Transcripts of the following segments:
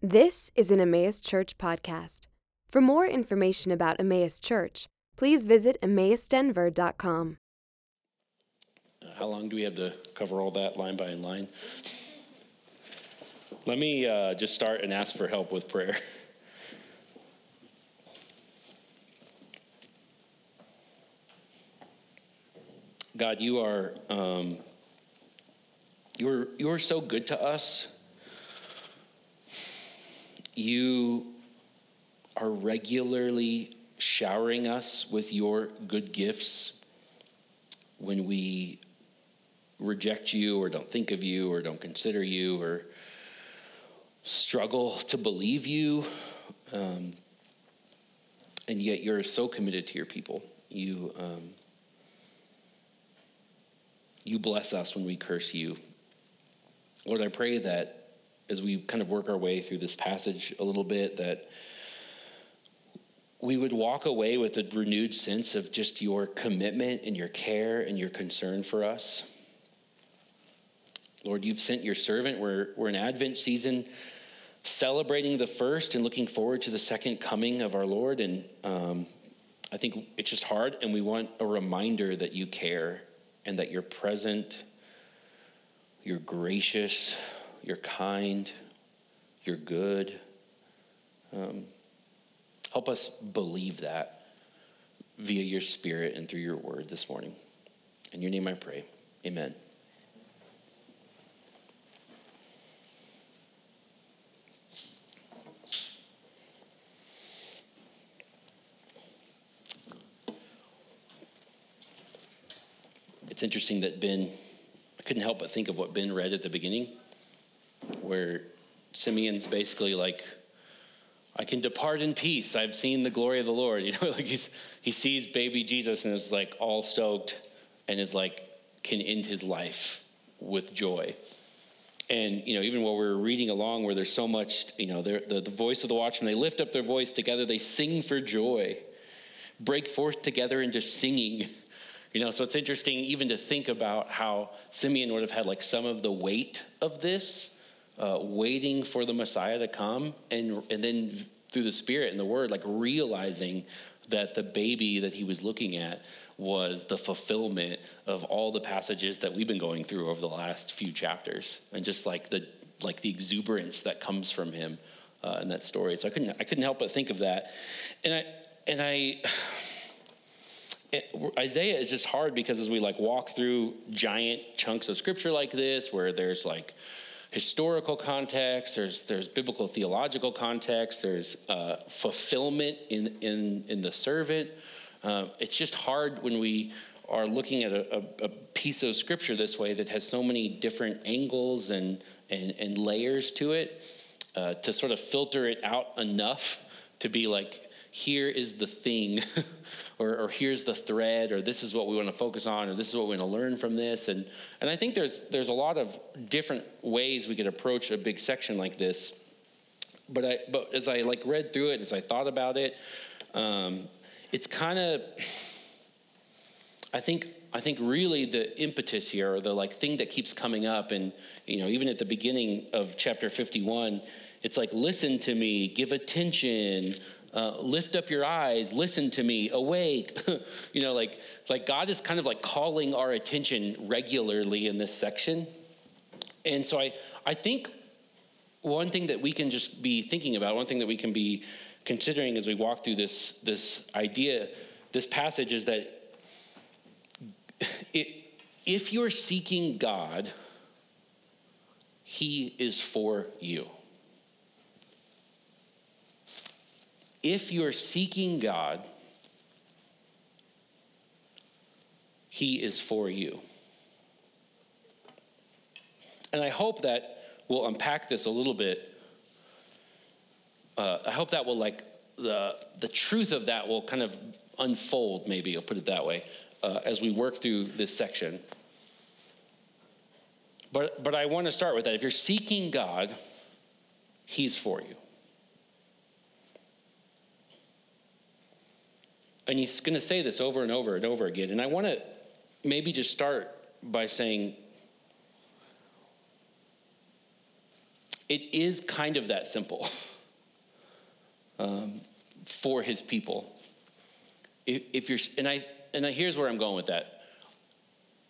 This is an Emmaus Church podcast. For more information about Emmaus Church, please visit emmausdenver.com. How long do we have to cover all that line by line? Let me uh, just start and ask for help with prayer. God, you are um, you are you are so good to us. You are regularly showering us with your good gifts when we reject you or don't think of you or don't consider you or struggle to believe you. Um, and yet you're so committed to your people. You, um, you bless us when we curse you. Lord, I pray that as we kind of work our way through this passage a little bit, that we would walk away with a renewed sense of just your commitment and your care and your concern for us. Lord, you've sent your servant. We're, we're in Advent season celebrating the first and looking forward to the second coming of our Lord. And um, I think it's just hard, and we want a reminder that you care and that you're present, you're gracious, you're kind, you're good. Um, help us believe that via your spirit and through your word this morning. In your name I pray. Amen. It's interesting that Ben, I couldn't help but think of what Ben read at the beginning, where Simeon's basically like, I can depart in peace. I've seen the glory of the Lord. You know, like he's, he sees baby Jesus and is like all stoked and is like, can end his life with joy. And, you know, even while we're reading along where there's so much, you know, the, the voice of the watchman, they lift up their voice together, they sing for joy, break forth together into singing. You know, so it's interesting even to think about how Simeon would have had like some of the weight of this, uh, waiting for the Messiah to come, and and then through the Spirit and the Word, like realizing that the baby that he was looking at was the fulfillment of all the passages that we've been going through over the last few chapters, and just like the like the exuberance that comes from him uh, in that story. So I couldn't I couldn't help but think of that, and I and I Isaiah is just hard because as we like walk through giant chunks of scripture like this, where there's like historical context, there's there's biblical theological context, there's uh, fulfillment in in in the servant. Uh, it's just hard when we are looking at a, a, a, piece of scripture this way that has so many different angles and and, and layers to it uh, to sort of filter it out enough to be like here is the thing, or, or, here's the thread, or this is what we want to focus on, or this is what we want to learn from this. And, and I think there's, there's a lot of different ways we could approach a big section like this. But, I, but as I like read through it, as I thought about it, um, it's kind of, I think, I think really the impetus here, or the like thing that keeps coming up, and you know, even at the beginning of chapter 51, it's like, listen to me, give attention, uh, lift up your eyes, listen to me, awake. you know, like, like God is kind of like calling our attention regularly in this section. And so I, I think one thing that we can just be thinking about, one thing that we can be considering as we walk through this, this idea, this passage is that it, if you're seeking God, He is for you. If you're seeking God, He is for you. And I hope that we'll unpack this a little bit. Uh, I hope that will, like, the, the truth of that will kind of unfold, maybe, I'll put it that way, uh, as we work through this section. But, but I want to start with that. If you're seeking God, He's for you. And he's going to say this over and over and over again. And I want to maybe just start by saying it is kind of that simple um, for his people. If, if you're, and I, and I, here's where I'm going with that.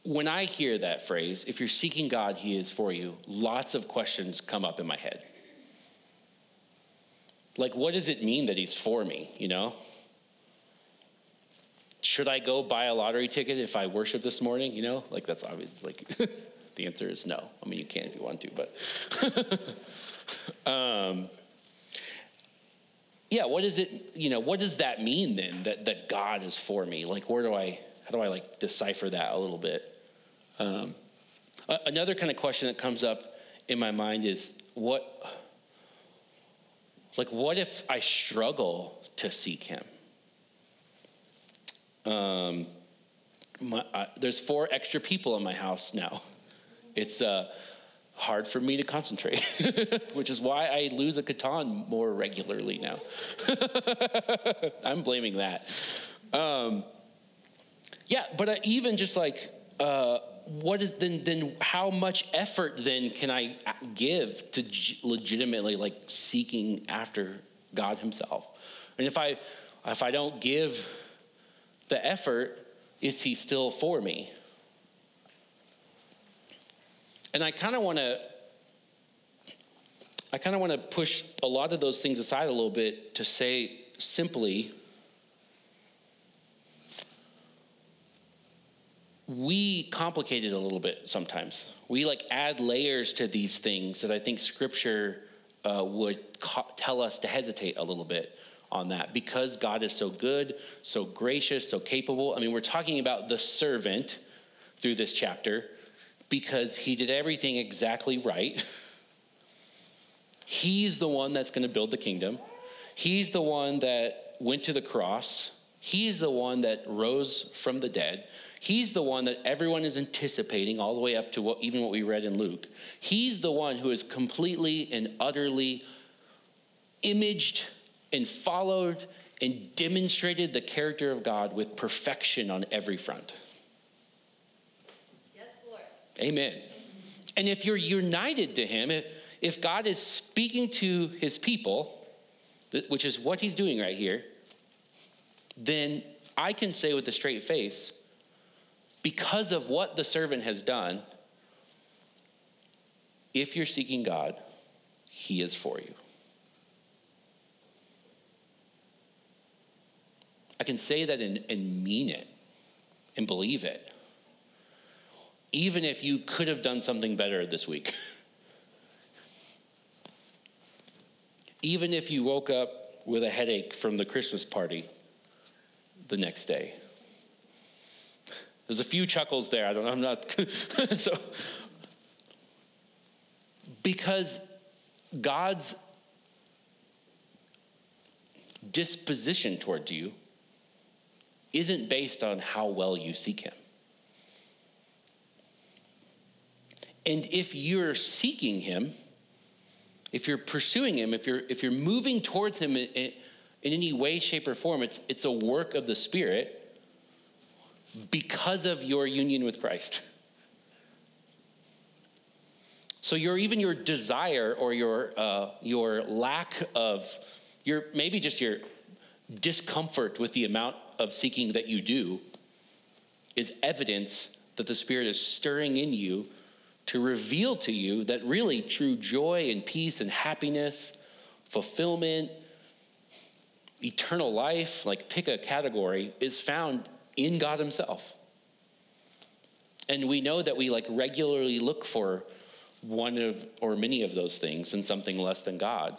When I hear that phrase, if you're seeking God, He is for you, lots of questions come up in my head. Like, what does it mean that He's for me, you know? Should I go buy a lottery ticket if I worship this morning? You know, like that's obvious. Like the answer is no. I mean, you can if you want to, but um, yeah. What is it? You know, what does that mean then? That that God is for me? Like, where do I? How do I like decipher that a little bit? Um, another kind of question that comes up in my mind is what like what if i struggle to seek him um, my, uh, there's four extra people in my house now. It's uh, hard for me to concentrate, which is why I lose a Catan more regularly now. I'm blaming that. Um, yeah, but uh, even just like, uh, what is then, then how much effort then can I uh, give to legitimately like seeking after God himself? And if I, if I don't give the effort, is he still for me? And I kind of want to I kind of want to push a lot of those things aside a little bit to say simply we complicate it a little bit sometimes. We like add layers to these things that I think scripture uh, would co- tell us to hesitate a little bit on that because God is so good, so gracious, so capable. I mean, we're talking about the servant through this chapter because he did everything exactly right. He's the one that's going to build the kingdom. He's the one that went to the cross. He's the one that rose from the dead. He's the one that everyone is anticipating all the way up to what, even what we read in Luke. He's the one who is completely and utterly imaged and followed and demonstrated the character of God with perfection on every front. Yes, Lord. Amen. And if you're united to Him, if God is speaking to His people, which is what He's doing right here, then I can say with a straight face, because of what the servant has done, if you're seeking God, He is for you. I can say that and, and mean it and believe it. Even if you could have done something better this week. Even if you woke up with a headache from the Christmas party the next day. There's a few chuckles there. I don't I'm not so because God's disposition towards you isn't based on how well you seek Him. And if you're seeking Him, if you're pursuing Him, if you're, if you're moving towards Him in, in, in any way, shape, or form, it's, it's a work of the Spirit because of your union with Christ. So your even your desire or your uh, your lack of your maybe just your discomfort with the amount of seeking that you do is evidence that the Spirit is stirring in you to reveal to you that really true joy and peace and happiness, fulfillment, eternal life, like pick a category, is found in God Himself. And we know that we like regularly look for one of or many of those things in something less than God.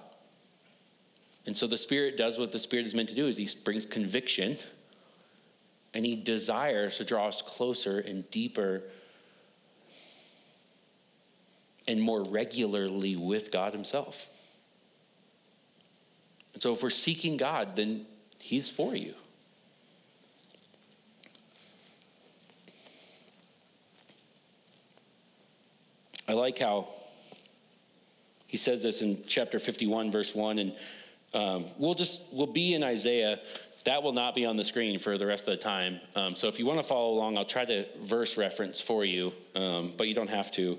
And so the Spirit does what the Spirit is meant to do is he brings conviction and he desires to draw us closer and deeper and more regularly with God himself. And so if we're seeking God, then he's for you. I like how he says this in chapter 51, verse 1, and um, we'll just, we'll be in Isaiah. That will not be on the screen for the rest of the time. Um, so if you want to follow along, I'll try to verse reference for you, um, but you don't have to.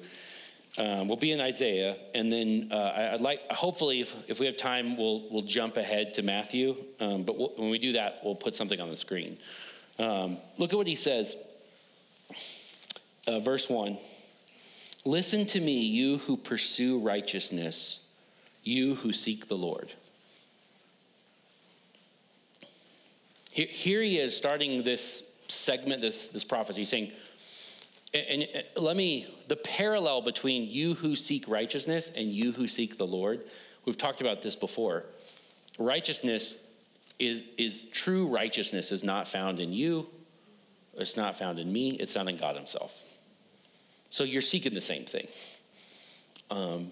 Um, we'll be in Isaiah, and then uh, I, would like, hopefully, if, if, we have time, we'll, we'll jump ahead to Matthew. Um, but we'll, when we do that, we'll put something on the screen. Um, look at what he says. Uh, verse 1 Listen to me, you who pursue righteousness, you who seek the Lord. Here, he is starting this segment, this, this prophecy, saying, and, and let me, the parallel between you who seek righteousness and you who seek the Lord, we've talked about this before. Righteousness is, is true righteousness is not found in you, it's not found in me, it's found in God Himself. So you're seeking the same thing. Um,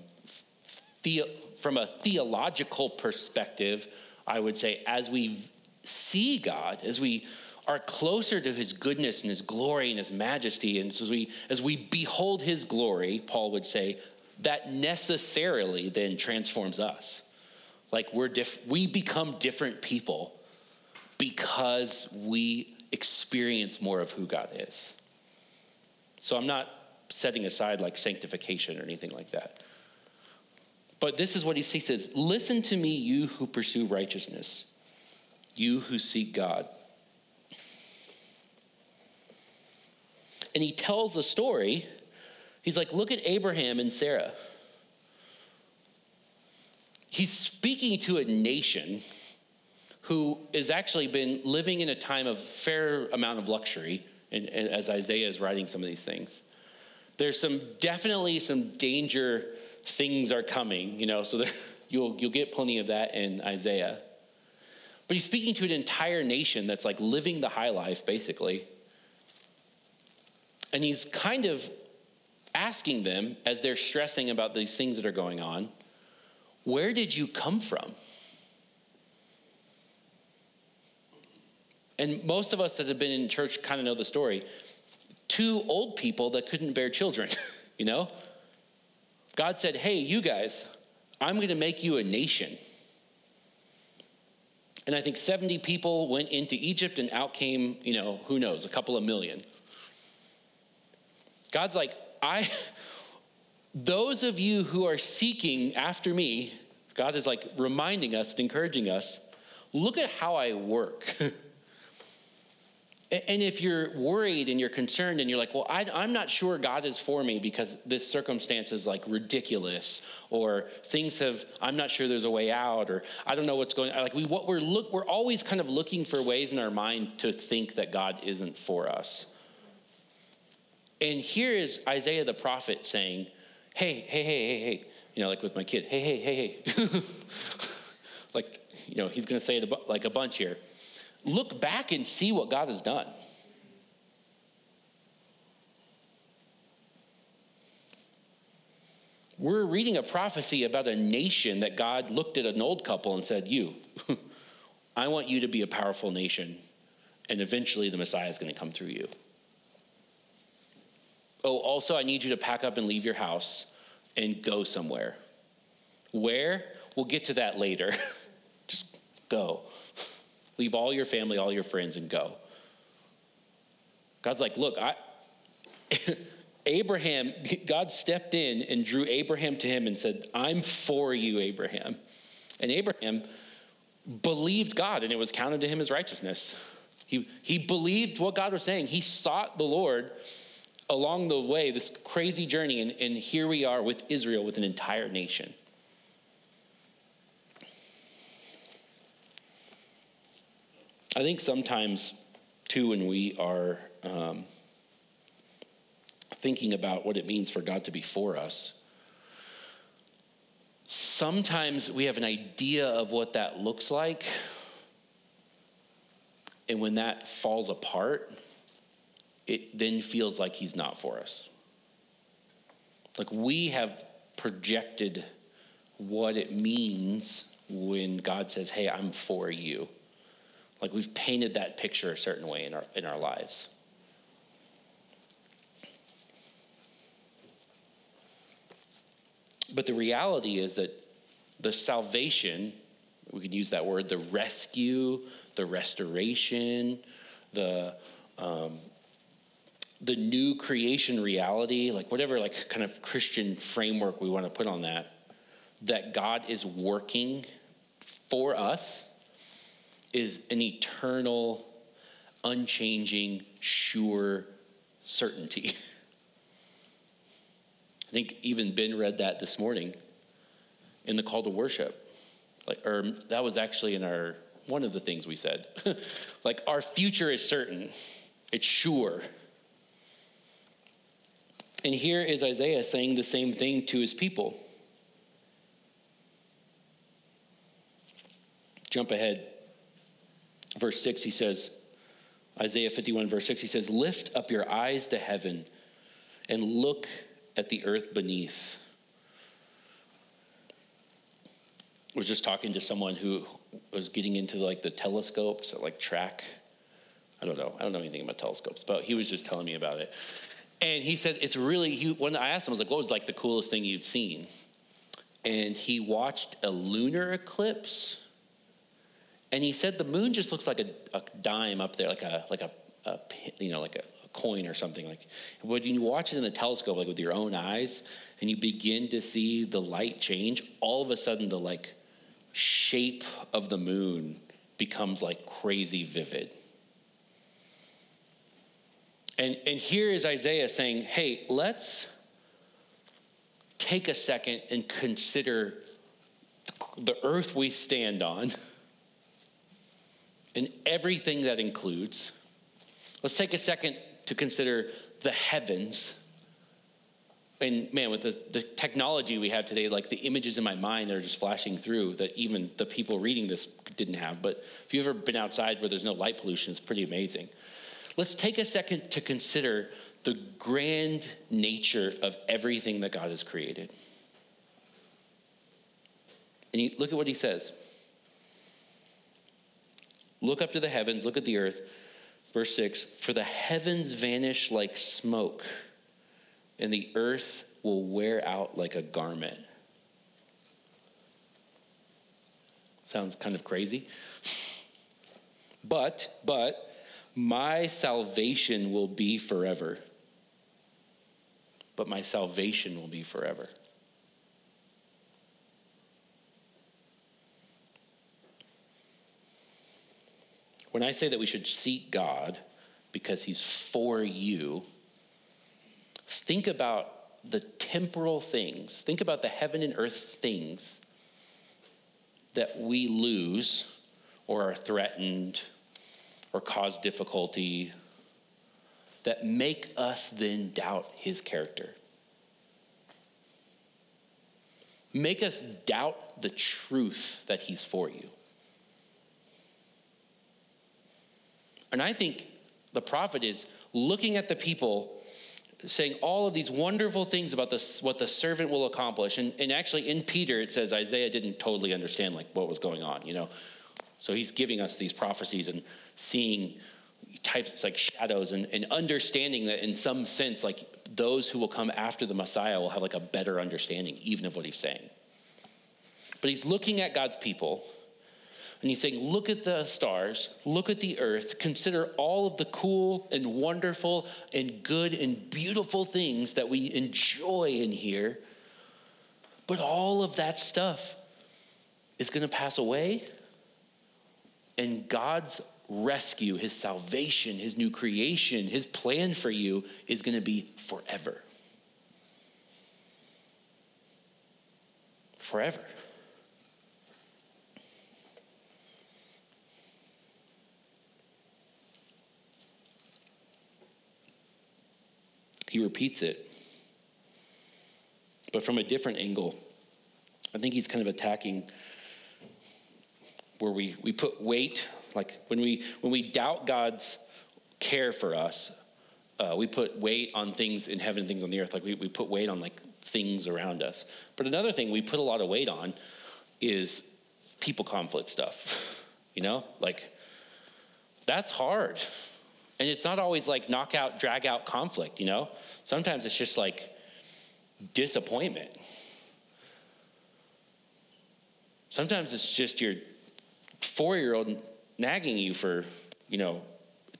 the, from a theological perspective, I would say as we see God, as we are closer to his goodness and his glory and his majesty, and as we, as we behold his glory, Paul would say, that necessarily then transforms us. Like we're diff- we become different people because we experience more of who God is. So I'm not setting aside like sanctification or anything like that. But this is what he says Listen to me, you who pursue righteousness, you who seek God. And he tells the story. He's like, Look at Abraham and Sarah. He's speaking to a nation who has actually been living in a time of fair amount of luxury, and, and as Isaiah is writing some of these things there's some definitely some danger things are coming, you know, so there, you'll, you'll get plenty of that in Isaiah. But he's speaking to an entire nation that's like living the high life, basically. And he's kind of asking them as they're stressing about these things that are going on where did you come from? And most of us that have been in church kind of know the story two old people that couldn't bear children, you know? God said, hey, you guys, I'm going to make you a nation. And I think 70 people went into Egypt and out came, you know, who knows, a couple of million. God's like, I, those of you who are seeking after me, God is like reminding us and encouraging us, look at how I work. And if you're worried and you're concerned and you're like, well, I, am not sure God is for me because this circumstance is like ridiculous, or things have, I'm not sure there's a way out, or I don't know what's going on. Like we, what we're look, we're always kind of looking for ways in our mind to think that God isn't for us. And here is Isaiah the prophet saying, hey, hey, hey, hey, hey, you know, like with my kid, hey, hey, hey, hey. like, you know, he's going to say it like a bunch here look back and see what God has done. We're reading a prophecy about a nation that God looked at an old couple and said, You, I want you to be a powerful nation, and eventually the Messiah is going to come through you. Oh, also, I need you to pack up and leave your house and go somewhere. Where? We'll get to that later. Just go. Leave all your family, all your friends, and go. God's like, look, I. Abraham, God stepped in and drew Abraham to him and said, I'm for you, Abraham. And Abraham believed God, and it was counted to him as righteousness. He, he believed what God was saying. He sought the Lord along the way, this crazy journey, and, and here we are with Israel, with an entire nation. I think sometimes, too, when we are um, thinking about what it means for God to be for us, sometimes we have an idea of what that looks like. And when that falls apart, it then feels like He's not for us. Like we have projected what it means when God says, Hey, I'm for you. Like we've painted that picture a certain way in our, in our lives. But the reality is that the salvation, we could use that word, the rescue, the restoration, the, um, the new creation reality, like whatever like kind of Christian framework we want to put on that, that God is working for us is an eternal, unchanging, sure certainty. I think even Ben read that this morning in the call to worship. Like, or that was actually in our one of the things we said. like our future is certain. It's sure. And here is Isaiah saying the same thing to his people. Jump ahead. Verse 6, he says, Isaiah 51, verse 6, he says, Lift up your eyes to heaven and look at the earth beneath. I was just talking to someone who was getting into like the telescopes or like track. I don't know. I don't know anything about telescopes, but he was just telling me about it. And he said it's really. He, when I asked him, I was like, "What was like the coolest thing you've seen?" And he watched a lunar eclipse. And he said the moon just looks like a, a dime up there, like a like a, a you know like a, a coin or something. Like when you watch it in the telescope, like with your own eyes, and you begin to see the light change, all of a sudden the like shape of the moon becomes like crazy vivid. And, and here is Isaiah saying, hey, let's take a second and consider the earth we stand on and everything that includes. Let's take a second to consider the heavens and man, with the, the technology we have today, like the images in my mind that are just flashing through that even the people reading this didn't have. But if you've ever been outside where there's no light pollution, it's pretty amazing. Let's take a second to consider the grand nature of everything that God has created. And you, look at what he says. Look up to the heavens, look at the earth. Verse 6 For the heavens vanish like smoke and the earth will wear out like a garment. Sounds kind of crazy. But, but, my salvation will be forever. But my salvation will be forever. When I say that we should seek God because He's for you, Think about the temporal things, think about the heaven and earth things that we lose or are threatened or cause difficulty that make us then doubt his character. Make us doubt the truth that he's for you. And I think the prophet is looking at the people saying all of these wonderful things about this, what the servant will accomplish. And, and actually, in Peter, it says Isaiah didn't totally understand like what was going on, you know. So he's giving us these prophecies and seeing types like shadows and, and understanding that in some sense, like those who will come after the Messiah will have like a better understanding even of what he's saying. But he's looking at God's people and he's saying, Look at the stars, look at the earth, consider all of the cool and wonderful and good and beautiful things that we enjoy in here. But all of that stuff is going to pass away. And God's rescue, his salvation, his new creation, his plan for you is going to be forever. Forever. He repeats it, but from a different angle. I think he's kind of attacking where we, we put weight, like when we, when we doubt God's care for us, uh, we put weight on things in heaven, things on the earth. Like we, we put weight on like things around us. But another thing we put a lot of weight on is people conflict stuff. You know, like that's hard. And it's not always like knockout, drag out conflict, you know? Sometimes it's just like disappointment. Sometimes it's just your four year old nagging you for, you know,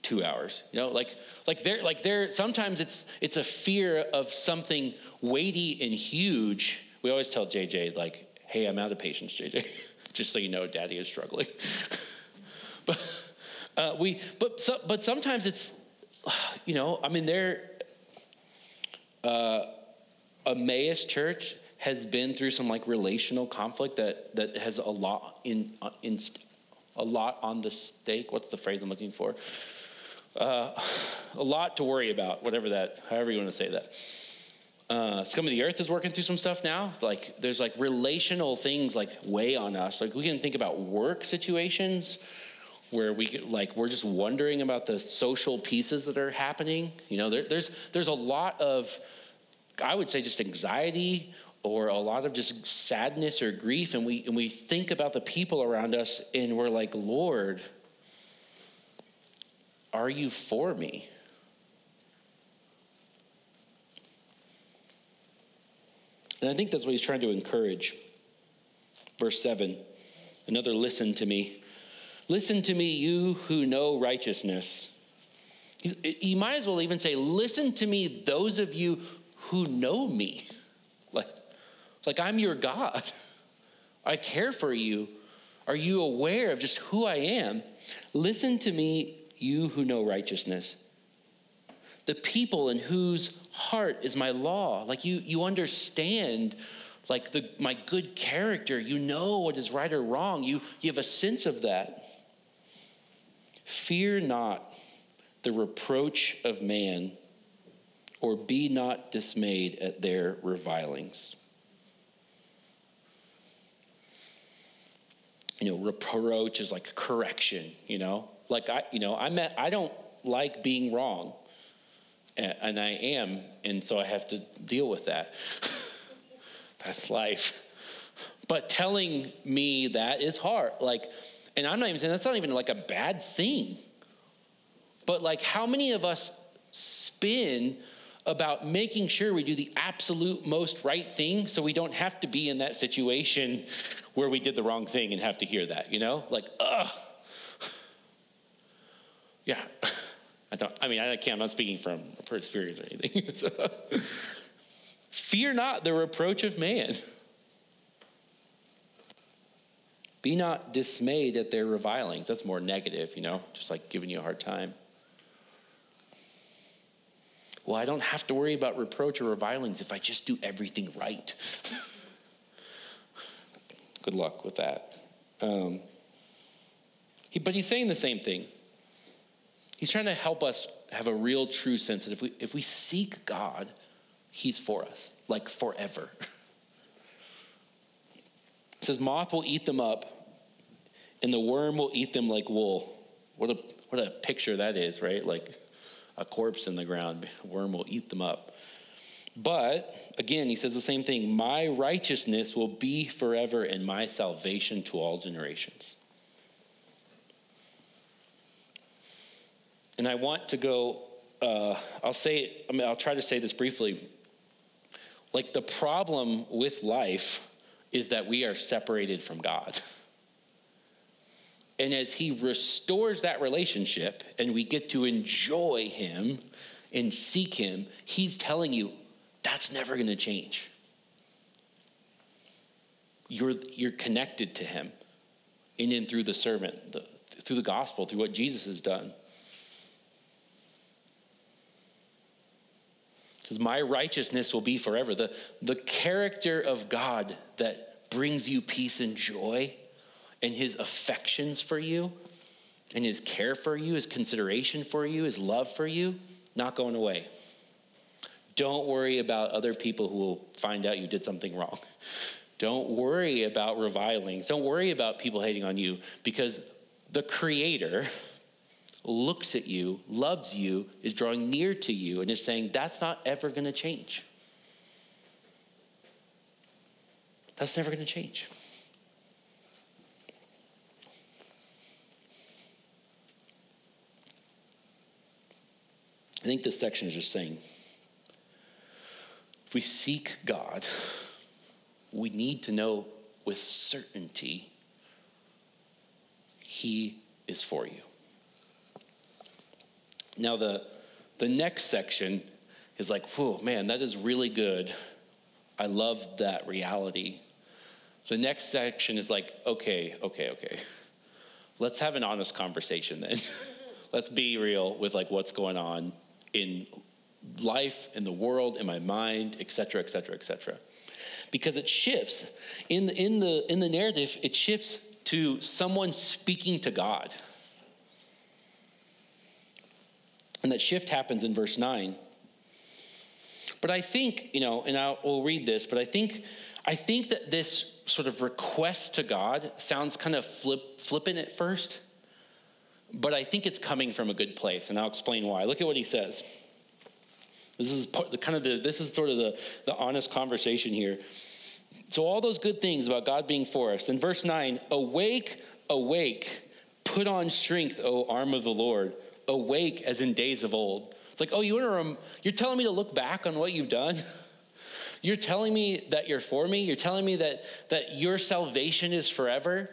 two hours. You know, like like there like there sometimes it's it's a fear of something weighty and huge. We always tell JJ like, "Hey, I'm out of patience, JJ." Just so you know, Daddy is struggling. but uh, we but so, but sometimes it's you know I mean there. Uh, Emmaus Church has been through some like relational conflict that that has a lot in uh, in a lot on the stake. What's the phrase I'm looking for? Uh, a lot to worry about, whatever that, however you want to say that. Uh, Scum of the Earth is working through some stuff now. Like there's like relational things like weigh on us. Like we can think about work situations where we like we're just wondering about the social pieces that are happening. You know, there, there's there's a lot of I would say just anxiety or a lot of just sadness or grief, and we and we think about the people around us, and we're like, Lord, are you for me? And I think that's what he's trying to encourage. Verse 7 another listen to me. Listen to me, you who know righteousness. You might as well even say, Listen to me, those of you who know me. Like, like I'm your God. I care for you. Are you aware of just who I am? Listen to me, you who know righteousness. The people in whose heart is my law. Like you, you understand like the, my good character. You know what is right or wrong. You, you have a sense of that. Fear not the reproach of man, or be not dismayed at their revilings. You know, reproach is like correction, you know? Like I, you know, I met, I don't like being wrong, and, and I am, and so I have to deal with that. That's life. But telling me that is hard. Like, and I'm not even saying that's not even like a bad thing. But like, how many of us spin about making sure we do the absolute most right thing so we don't have to be in that situation where we did the wrong thing and have to hear that, you know? Like, ugh. Yeah. I don't, I mean, I can't, I'm not speaking from experience or anything. so, Fear not the reproach of man. Be not dismayed at their revilings. That's more negative, you know, just like giving you a hard time. Well, I don't have to worry about reproach or revilings if I just do everything right. Good luck with that. Um, he, but he's saying the same thing. He's trying to help us have a real true sense that if we, if we seek God, He's for us, like forever. It says, Moth will eat them up, and the worm will eat them like wool. What a, what a picture that is, right? Like a corpse in the ground, worm will eat them up. But again, he says the same thing My righteousness will be forever, and my salvation to all generations. And I want to go, uh, I'll say, I mean, I'll try to say this briefly. Like the problem with life is that we are separated from God. And as He restores that relationship and we get to enjoy Him and seek Him, He's telling you that's never going to change. You're, you're connected to Him in and through the servant, the, through the gospel, through what Jesus has done. Says, My righteousness will be forever. The, the character of God that brings you peace and joy, and his affections for you, and his care for you, his consideration for you, his love for you, not going away. Don't worry about other people who will find out you did something wrong. Don't worry about revilings. Don't worry about people hating on you because the Creator looks at you, loves you, is drawing near to you, and is saying, That's not ever going to change. That's never going to change. I think this section is just saying if we seek God, we need to know with certainty He is for you. Now, the, the next section is like, whoa, man, that is really good. I love that reality. The next section is like, okay, okay, okay. Let's have an honest conversation then. Let's be real with like what's going on in life, in the world, in my mind, et cetera, et cetera, et cetera. Because it shifts in the, in the in the narrative, it shifts to someone speaking to God. And that shift happens in verse 9. But I think, you know, and I'll, we'll read this, but I think, I think that this sort of request to God sounds kind of flip, flippant at first, but I think it's coming from a good place, and I'll explain why. Look at what he says. This is the kind of the, this is sort of the, the honest conversation here. So all those good things about God being for us. In verse 9, awake, awake, put on strength, O arm of the Lord. Awake as in days of old. It's like, oh, you want to, you're telling me to look back on what you've done? You're telling me that you're for me? You're telling me that, that your salvation is forever?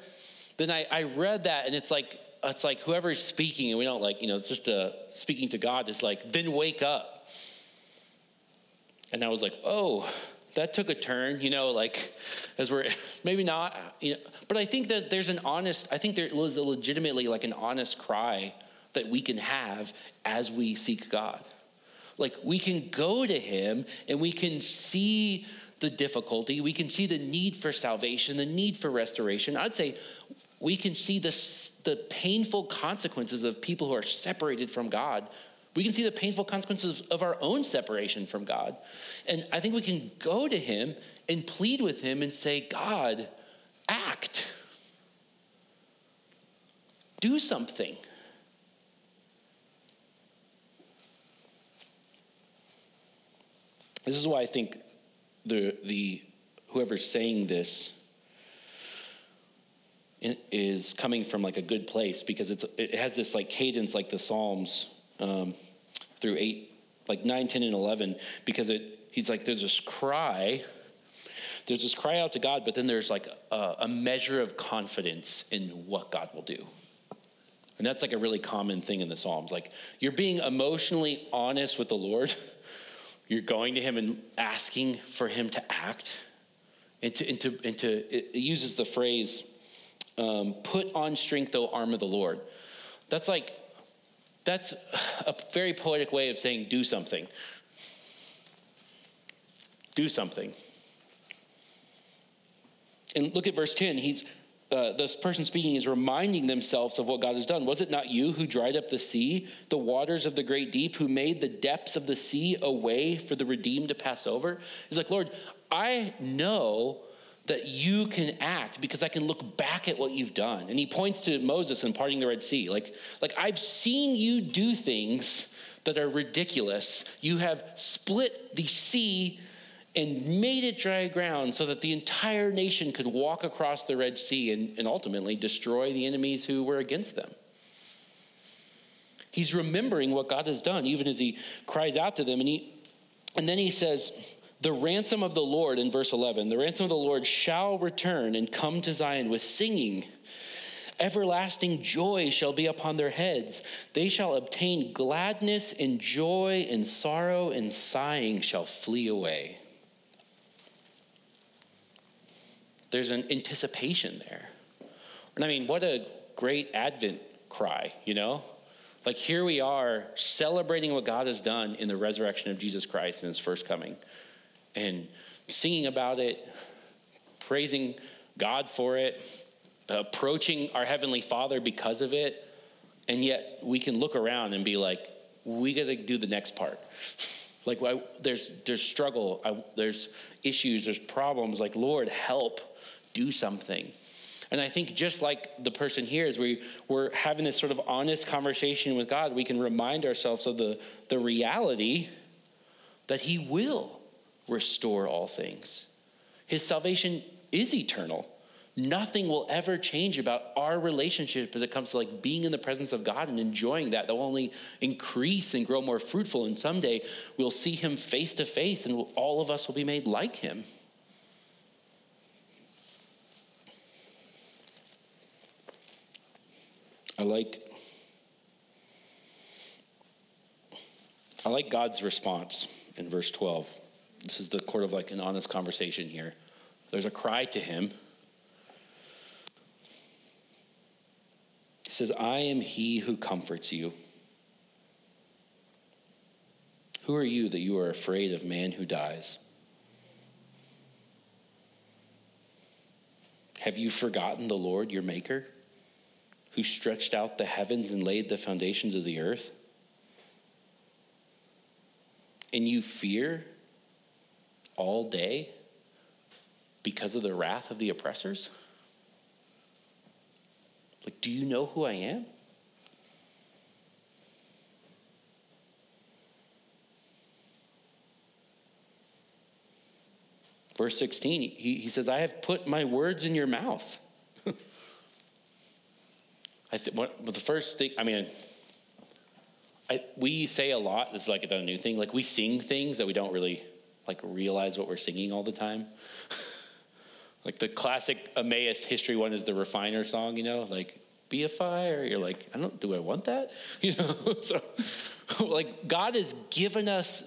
Then I, I read that and it's like, it's like whoever's speaking, and we don't like, you know, it's just a, speaking to God is like, then wake up. And I was like, oh, that took a turn, you know, like as we're maybe not, you know, but I think that there's an honest, I think there was a legitimately like an honest cry that we can have as we seek God. Like we can go to Him and we can see the difficulty, we can see the need for salvation, the need for restoration. I'd say we can see the, the painful consequences of people who are separated from God. We can see the painful consequences of our own separation from God. And I think we can go to Him and plead with Him and say, God, act. Do something. This is why I think the, the whoever's saying this is coming from like a good place because it's it has this like cadence like the Psalms um, through eight, like nine, 10, and eleven, because it he's like there's this cry, there's this cry out to God, but then there's like a, a measure of confidence in what God will do. And that's like a really common thing in the Psalms. Like you're being emotionally honest with the Lord. You're going to him and asking for him to act. And to, and to, and to it uses the phrase, um, put on strength, O arm of the Lord. That's like, that's a very poetic way of saying do something. Do something. And look at verse 10. He's uh, this person speaking is reminding themselves of what God has done. Was it not you who dried up the sea, the waters of the great deep, who made the depths of the sea a way for the redeemed to pass over? He's like, Lord, I know that you can act because I can look back at what you've done. And he points to Moses and parting the Red Sea. Like, like I've seen you do things that are ridiculous. You have split the sea and made it dry ground so that the entire nation could walk across the Red Sea and, and ultimately destroy the enemies who were against them. He's remembering what God has done, even as he cries out to them. And, he, and then he says, The ransom of the Lord, in verse 11, the ransom of the Lord shall return and come to Zion with singing. Everlasting joy shall be upon their heads. They shall obtain gladness and joy, and sorrow and sighing shall flee away. There's an anticipation there. And I mean, what a great Advent cry, you know? Like here we are celebrating what God has done in the resurrection of Jesus Christ in his first coming and singing about it, praising God for it, approaching our Heavenly Father because of it. And yet we can look around and be like, we got to do the next part. like there's there's struggle, I, there's issues, there's problems. Like Lord, help do something. And I think just like the person here, as we, we're having this sort of honest conversation with God, we can remind ourselves of the, the reality that He will restore all things. His salvation is eternal. Nothing will ever change about our relationship as it comes to like being in the presence of God and enjoying that. They'll only increase and grow more fruitful. And someday we'll see Him face to face and all of us will be made like Him. I like I like God's response in verse 12. This is the court of like an honest conversation here. There's a cry to him. He says, I am he who comforts you. Who are you that you are afraid of man who dies? Have you forgotten the Lord your Maker, who stretched out the heavens and laid the foundations of the earth? And you fear all day because of the wrath of the oppressors? Like, do you know who I am? Verse 16, he, he says, I have put my words in your mouth. I think the first thing, I mean, I, we say a lot, this is like a new thing, like we sing things that we don't really like realize what we're singing all the time. like the classic Emmaus history one is the refiner song, you know, like be a fire. You're like, I don't, do I want that? You know, so like God has given us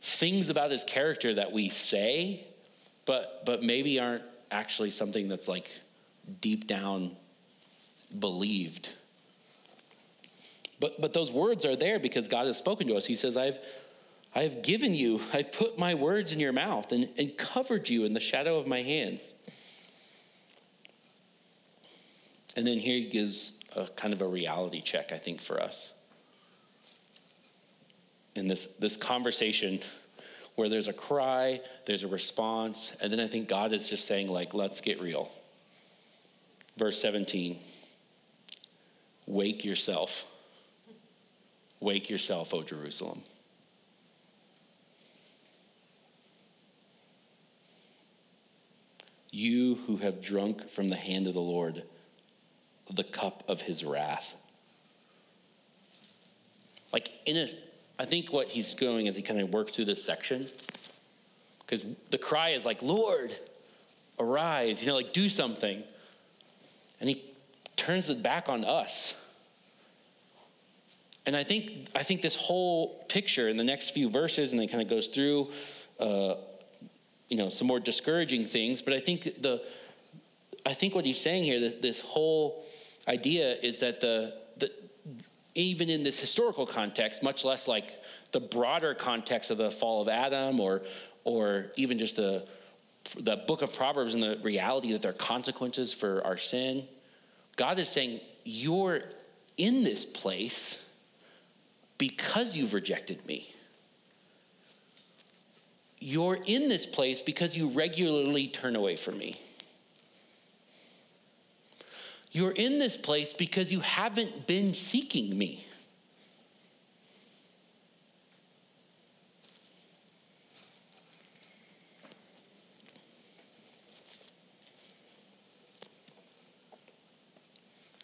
things about his character that we say, but, but maybe aren't actually something that's like deep down believed. But, but those words are there because God has spoken to us. He says, I've, I have given you, I've put my words in your mouth and, and covered you in the shadow of my hands. And then here he gives a kind of a reality check, I think, for us. In this, this conversation where there's a cry, there's a response, and then I think God is just saying, like, let's get real. Verse 17 Wake yourself. Wake yourself, O Jerusalem. You who have drunk from the hand of the Lord the cup of his wrath. Like, in a, I think what he's going as he kind of works through this section, because the cry is like, Lord, arise, you know, like do something. And he turns it back on us. And I think, I think this whole picture in the next few verses, and then kind of goes through, uh, you know, some more discouraging things. But I think the, I think what he's saying here, this, this whole idea is that the, the even in this historical context, much less like the broader context of the fall of Adam, or or even just the the book of Proverbs and the reality that there are consequences for our sin. God is saying, You're in this place because you've rejected me. You're in this place because you regularly turn away from me. You're in this place because you haven't been seeking me.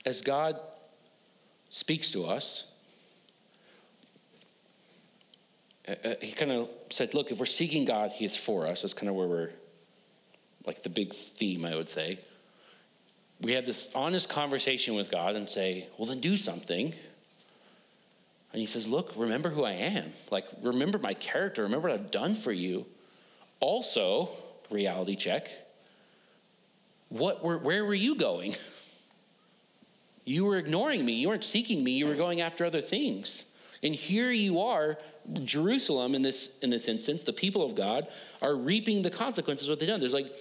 As God speaks to us, Uh, uh, he kind of said, look, if we're seeking God, he is for us. That's kind of where we're, like the big theme, I would say. We have this honest conversation with God and say, well, then do something. And he says, look, remember who I am. Like, remember my character. Remember what I've done for you. Also, reality check. What were, where were you going? You were ignoring me. You weren't seeking me. You were going after other things. And here you are, Jerusalem in this in this instance, the people of God are reaping the consequences of what they've done. There's like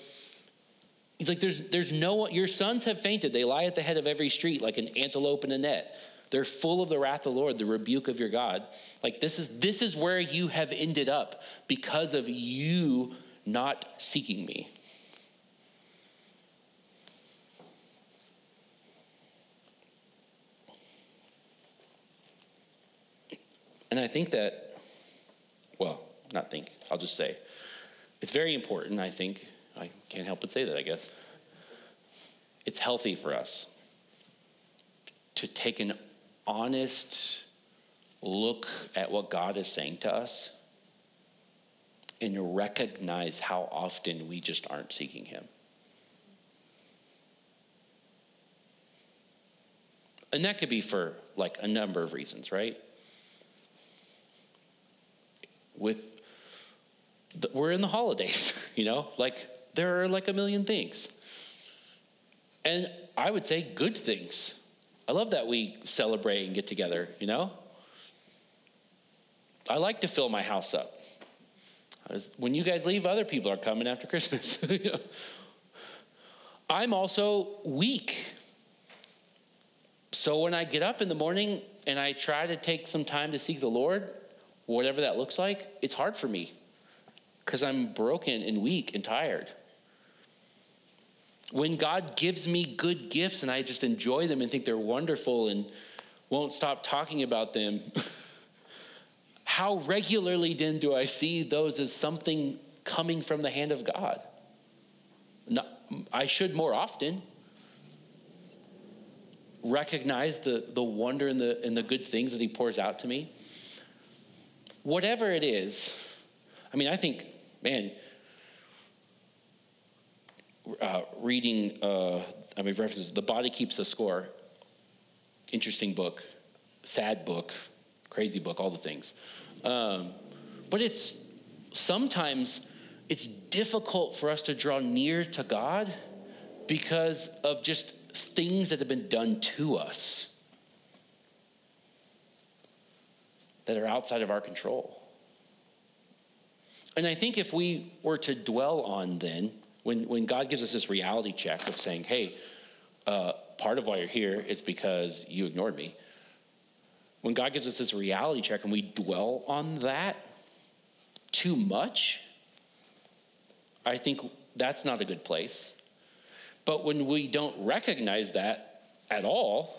He's like, there's, there's no, your sons have fainted. They lie at the head of every street like an antelope in a net. They're full of the wrath of the Lord, the rebuke of your God. Like this is, this is where you have ended up because of you not seeking me. And I think that, well, not think, I'll just say, it's very important, I think. I can't help but say that, I guess. It's healthy for us to take an honest look at what God is saying to us and recognize how often we just aren't seeking Him. And that could be for like a number of reasons, right? With the, we're in the holidays, you know, like there are like a million things. And I would say good things. I love that we celebrate and get together, you know? I like to fill my house up. When you guys leave, other people are coming after Christmas. I'm also weak. So when I get up in the morning and I try to take some time to seek the Lord, whatever that looks like, it's hard for me because I'm broken and weak and tired. When God gives me good gifts and I just enjoy them and think they're wonderful and won't stop talking about them, how regularly then do I see those as something coming from the hand of God? Not, I should more often recognize the, the wonder and the, and the good things that He pours out to me. Whatever it is, I mean, I think, man, uh, reading, uh, I mean, references, The Body Keeps the Score. Interesting book, sad book, crazy book, all the things. Um, but it's sometimes it's difficult for us to draw near to God because of just things that have been done to us that are outside of our control. And I think if we were to dwell on then, when, when God gives us this reality check of saying, hey, uh, part of why you're here is because you ignored me. When God gives us this reality check and we dwell on that too much, I think that's not a good place. But when we don't recognize that at all,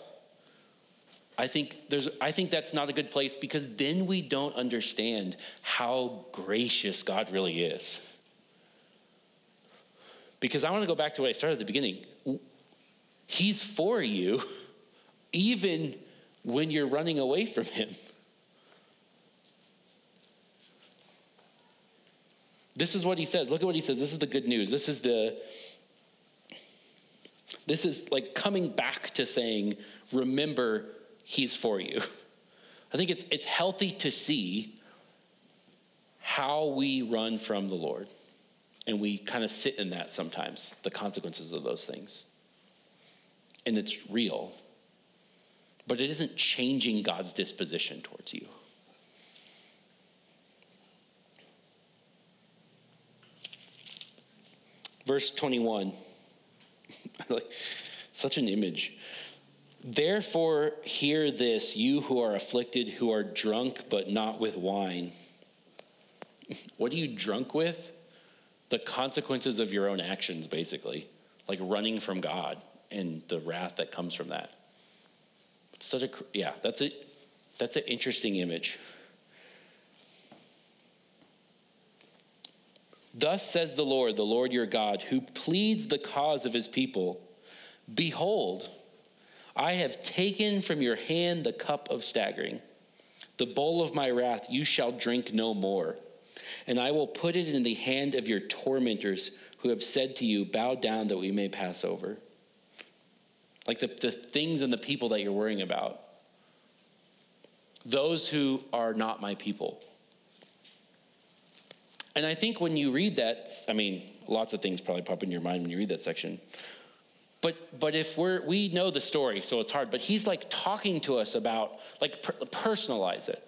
I think there's I think that's not a good place because then we don't understand how gracious God really is. Because I want to go back to what I started at the beginning. He's for you even when you're running away from him. This is what he says. Look at what he says. This is the good news. This is the this is like coming back to saying, remember, he's for you. I think it's it's healthy to see how we run from the Lord. And we kind of sit in that sometimes, the consequences of those things. And it's real. But it isn't changing God's disposition towards you. Verse 21. like, such an image. Therefore, hear this, you who are afflicted, who are drunk, but not with wine. What are you drunk with? The consequences of your own actions, basically, like running from God and the wrath that comes from that. It's such a, yeah, that's it. That's an interesting image. Thus says the Lord, the Lord your God, who pleads the cause of his people Behold, I have taken from your hand the cup of staggering. The bowl of my wrath you shall drink no more. And I will put it in the hand of your tormentors who have said to you, Bow down that we may pass over. Like the, the things and the people that you're worrying about. Those who are not my people. And I think when you read that, I mean, lots of things probably pop in your mind when you read that section. But, but if we're, we know the story, so it's hard, but he's like talking to us about, like, per- personalize it.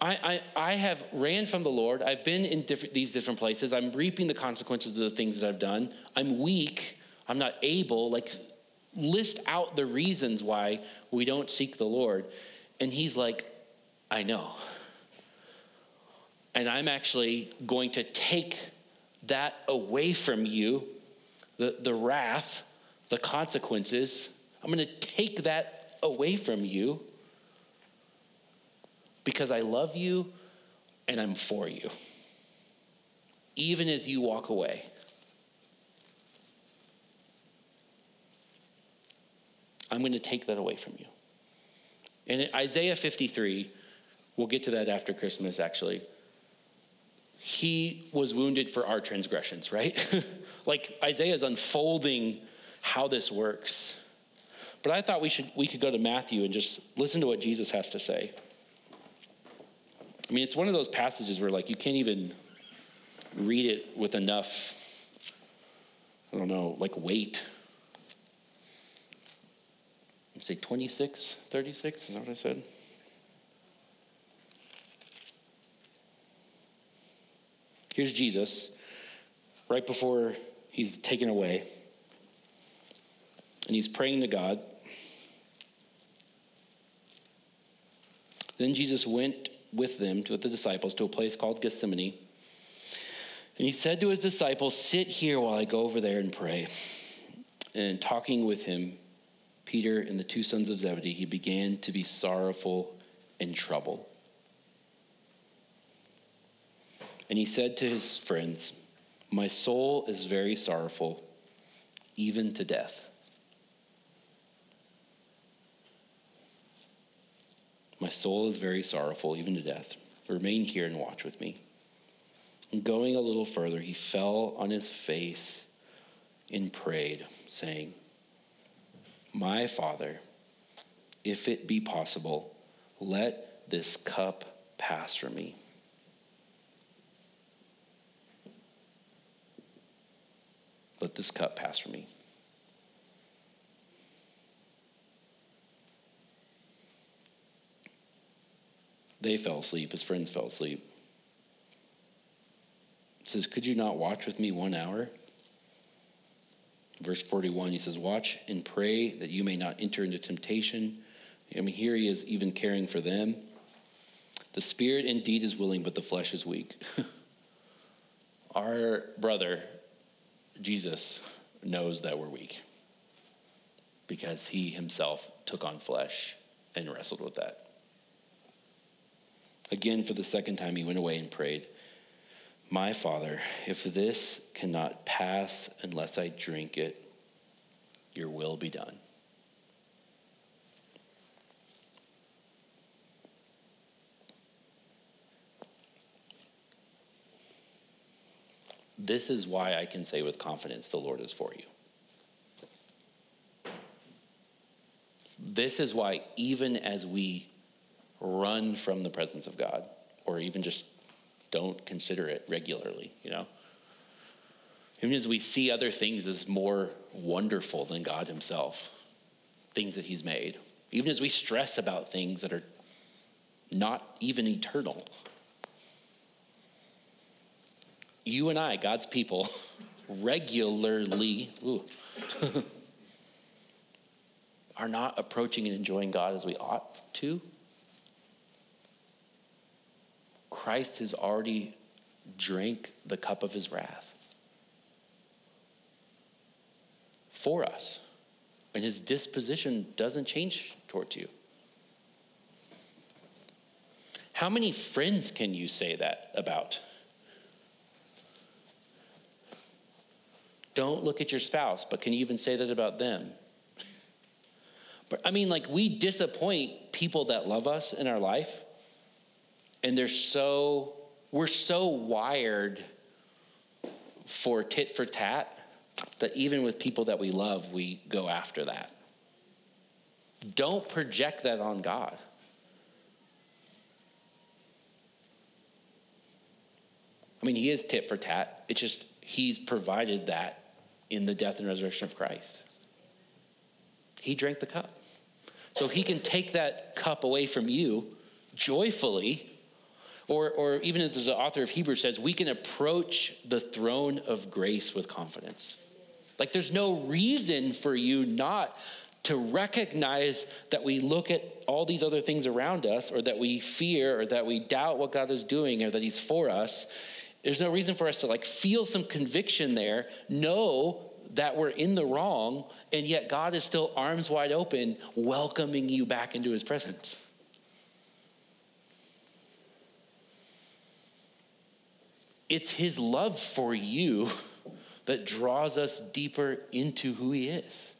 I, I, I have ran from the Lord. I've been in different, these different places. I'm reaping the consequences of the things that I've done. I'm weak. I'm not able. Like, list out the reasons why we don't seek the Lord. And he's like, I know. And I'm actually going to take that away from you, the, the wrath, the consequences. I'm going to take that away from you because I love you and I'm for you, even as you walk away. I'm going to take that away from you. In Isaiah 53, we'll get to that after Christmas actually he was wounded for our transgressions, right? like Isaiah is unfolding how this works. But I thought we should we could go to Matthew and just listen to what Jesus has to say. I mean, it's one of those passages where, like, you can't even read it with enough, I don't know, like weight. Say 26, 36, is that what I said? Here's Jesus right before he's taken away. And he's praying to God. Then Jesus went with them, with the disciples, to a place called Gethsemane. And he said to his disciples, Sit here while I go over there and pray. And talking with him, Peter and the two sons of Zebedee, he began to be sorrowful and troubled. And he said to his friends, My soul is very sorrowful, even to death. My soul is very sorrowful, even to death. Remain here and watch with me. And going a little further, he fell on his face and prayed, saying, My Father, if it be possible, let this cup pass from me. Let this cup pass from me. They fell asleep. His friends fell asleep. It says, Could you not watch with me one hour? Verse 41, he says, Watch and pray that you may not enter into temptation. I mean, here he is even caring for them. The spirit indeed is willing, but the flesh is weak. Our brother, Jesus, knows that we're weak because he himself took on flesh and wrestled with that. Again, for the second time, he went away and prayed, My Father, if this cannot pass unless I drink it, your will be done. This is why I can say with confidence, the Lord is for you. This is why, even as we run from the presence of God, or even just don't consider it regularly, you know? Even as we see other things as more wonderful than God Himself, things that He's made, even as we stress about things that are not even eternal. You and I, God's people, regularly are not approaching and enjoying God as we ought to Christ has already drank the cup of his wrath for us. And his disposition doesn't change towards you. How many friends can you say that about? Don't look at your spouse, but can you even say that about them? But I mean, like, we disappoint people that love us in our life and they're so, we're so wired for tit for tat that even with people that we love, we go after that. Don't project that on God. I mean, he is tit for tat. It's just he's provided that in the death and resurrection of Christ. He drank the cup. So he can take that cup away from you joyfully or, or even as the author of Hebrews says, we can approach the throne of grace with confidence. Like there's no reason for you not to recognize that we look at all these other things around us, or that we fear, or that we doubt what God is doing, or that He's for us. There's no reason for us to like feel some conviction there, know that we're in the wrong, and yet God is still arms wide open, welcoming you back into His presence. It's his love for you that draws us deeper into who he is.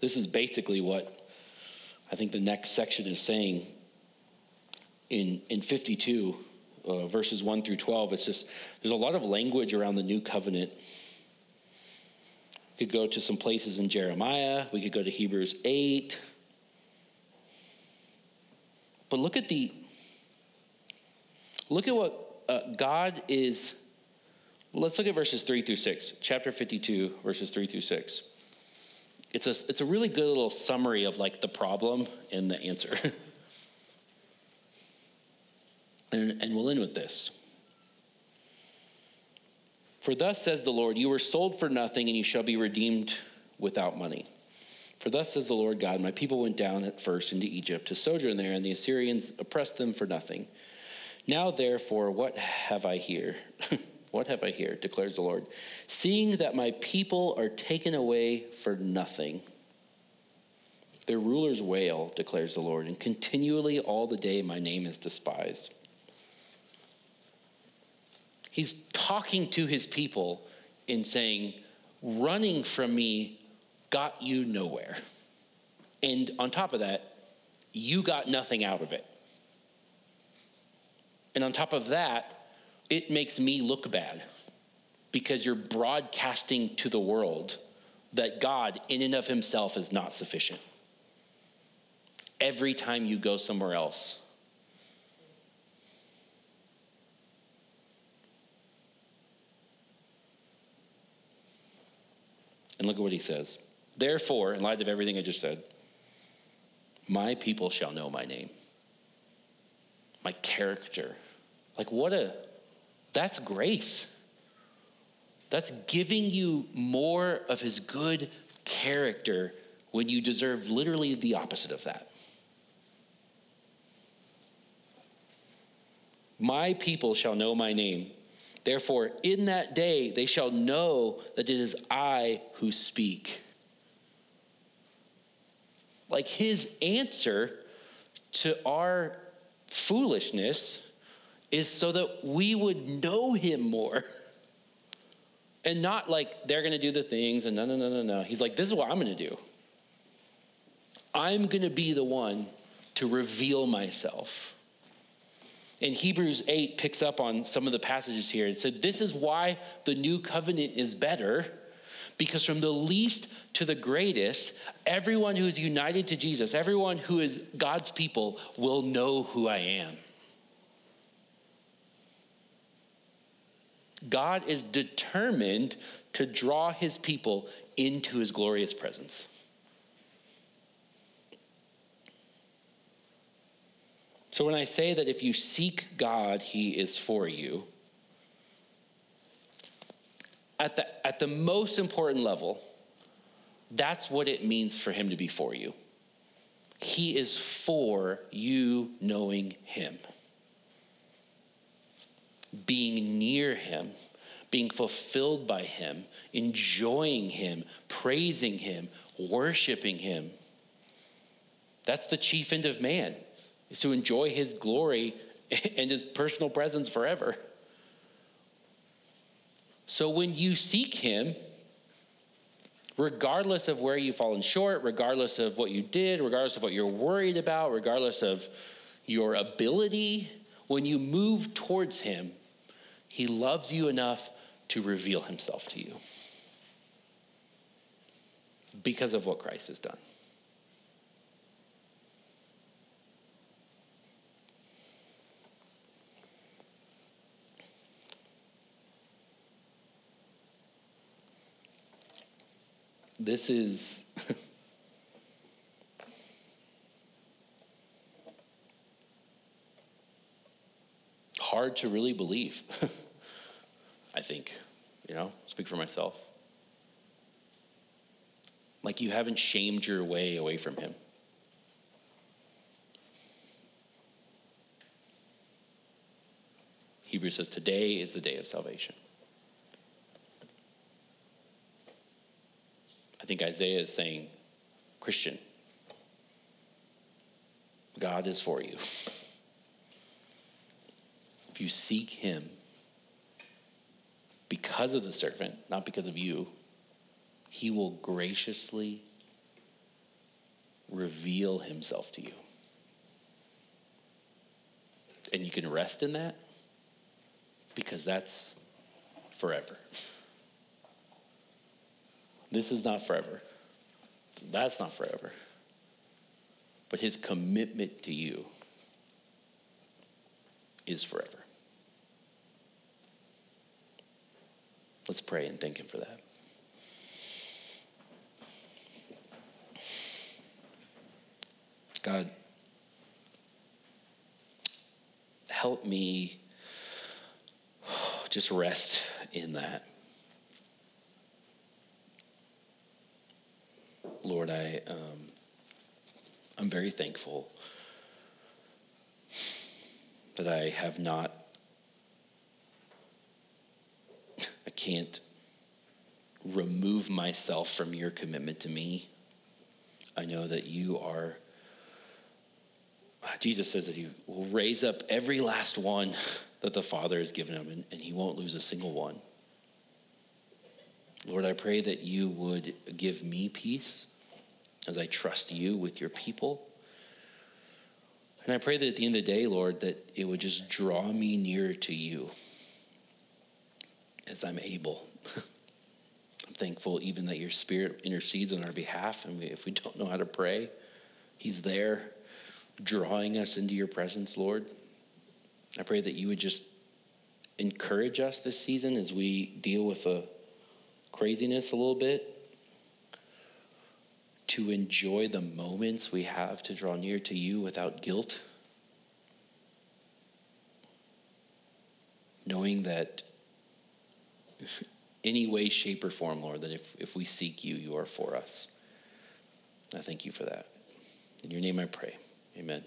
This is basically what I think the next section is saying in, in 52, uh, verses 1 through 12. It's just, there's a lot of language around the new covenant We could go to some places in Jeremiah. We could go to Hebrews 8. But look at the look at what uh, God is. Let's look at verses 3 through 6, chapter 52, verses 3 through 6. It's a, it's a really good little summary of like the problem and the answer. and, and we'll end with this. For thus says the Lord, you were sold for nothing, and you shall be redeemed without money. For thus says the Lord God, my people went down at first into Egypt to sojourn there, and the Assyrians oppressed them for nothing. Now, therefore, what have I here? what have I here? declares the Lord. Seeing that my people are taken away for nothing. Their rulers wail, declares the Lord, and continually all the day my name is despised. He's talking to his people in saying, running from me got you nowhere. And on top of that, you got nothing out of it. And on top of that, it makes me look bad because you're broadcasting to the world that God, in and of himself, is not sufficient. Every time you go somewhere else, And look at what he says. Therefore, in light of everything I just said, my people shall know my name, my character. Like, what a, that's grace. That's giving you more of his good character when you deserve literally the opposite of that. My people shall know my name. Therefore, in that day they shall know that it is I who speak. Like his answer to our foolishness is so that we would know him more. And not like they're going to do the things and no, no, no, no, no. He's like, this is what I'm going to do. I'm going to be the one to reveal myself. And Hebrews 8 picks up on some of the passages here. It said, This is why the new covenant is better, because from the least to the greatest, everyone who is united to Jesus, everyone who is God's people, will know who I am. God is determined to draw his people into his glorious presence. So when I say that if you seek God, he is for you, at the, at the most important level, that's what it means for him to be for you. He is for you knowing him, being near him, being fulfilled by him, enjoying him, praising him, worshiping him. That's the chief end of man is to enjoy his glory and his personal presence forever. So when you seek him, regardless of where you've fallen short, regardless of what you did, regardless of what you're worried about, regardless of your ability, when you move towards him, he loves you enough to reveal himself to you because of what Christ has done. This is. hard to really believe. I think, you know, speak for myself. Like you haven't shamed your way away from him. Hebrews says, Today is the day of salvation. I think Isaiah is saying, Christian, God is for you. You seek him because of the servant, not because of you, he will graciously reveal himself to you. And you can rest in that because that's forever. This is not forever. That's not forever. But his commitment to you is forever. Let's pray and thank him for that. God, help me just rest in that. Lord, I, um, I'm very thankful that I have not, I can't remove myself from your commitment to me. I know that you are, ah, Jesus says that he will raise up every last one that the Father has given him, and, and he won't lose a single one. Lord, I pray that you would give me peace as I trust you with your people. And I pray that at the end of the day, Lord, that it would just draw me nearer to you as I'm able. I'm thankful even that your spirit intercedes on our behalf. And if we don't know how to pray, he's there drawing us into your presence, Lord. I pray that you would just encourage us this season as we deal with the craziness a little bit to enjoy the moments we have to draw near to you without guilt. Knowing that any way, shape, or form, Lord, that if, if we seek you, you are for us. I thank you for that. In your name I pray. Amen.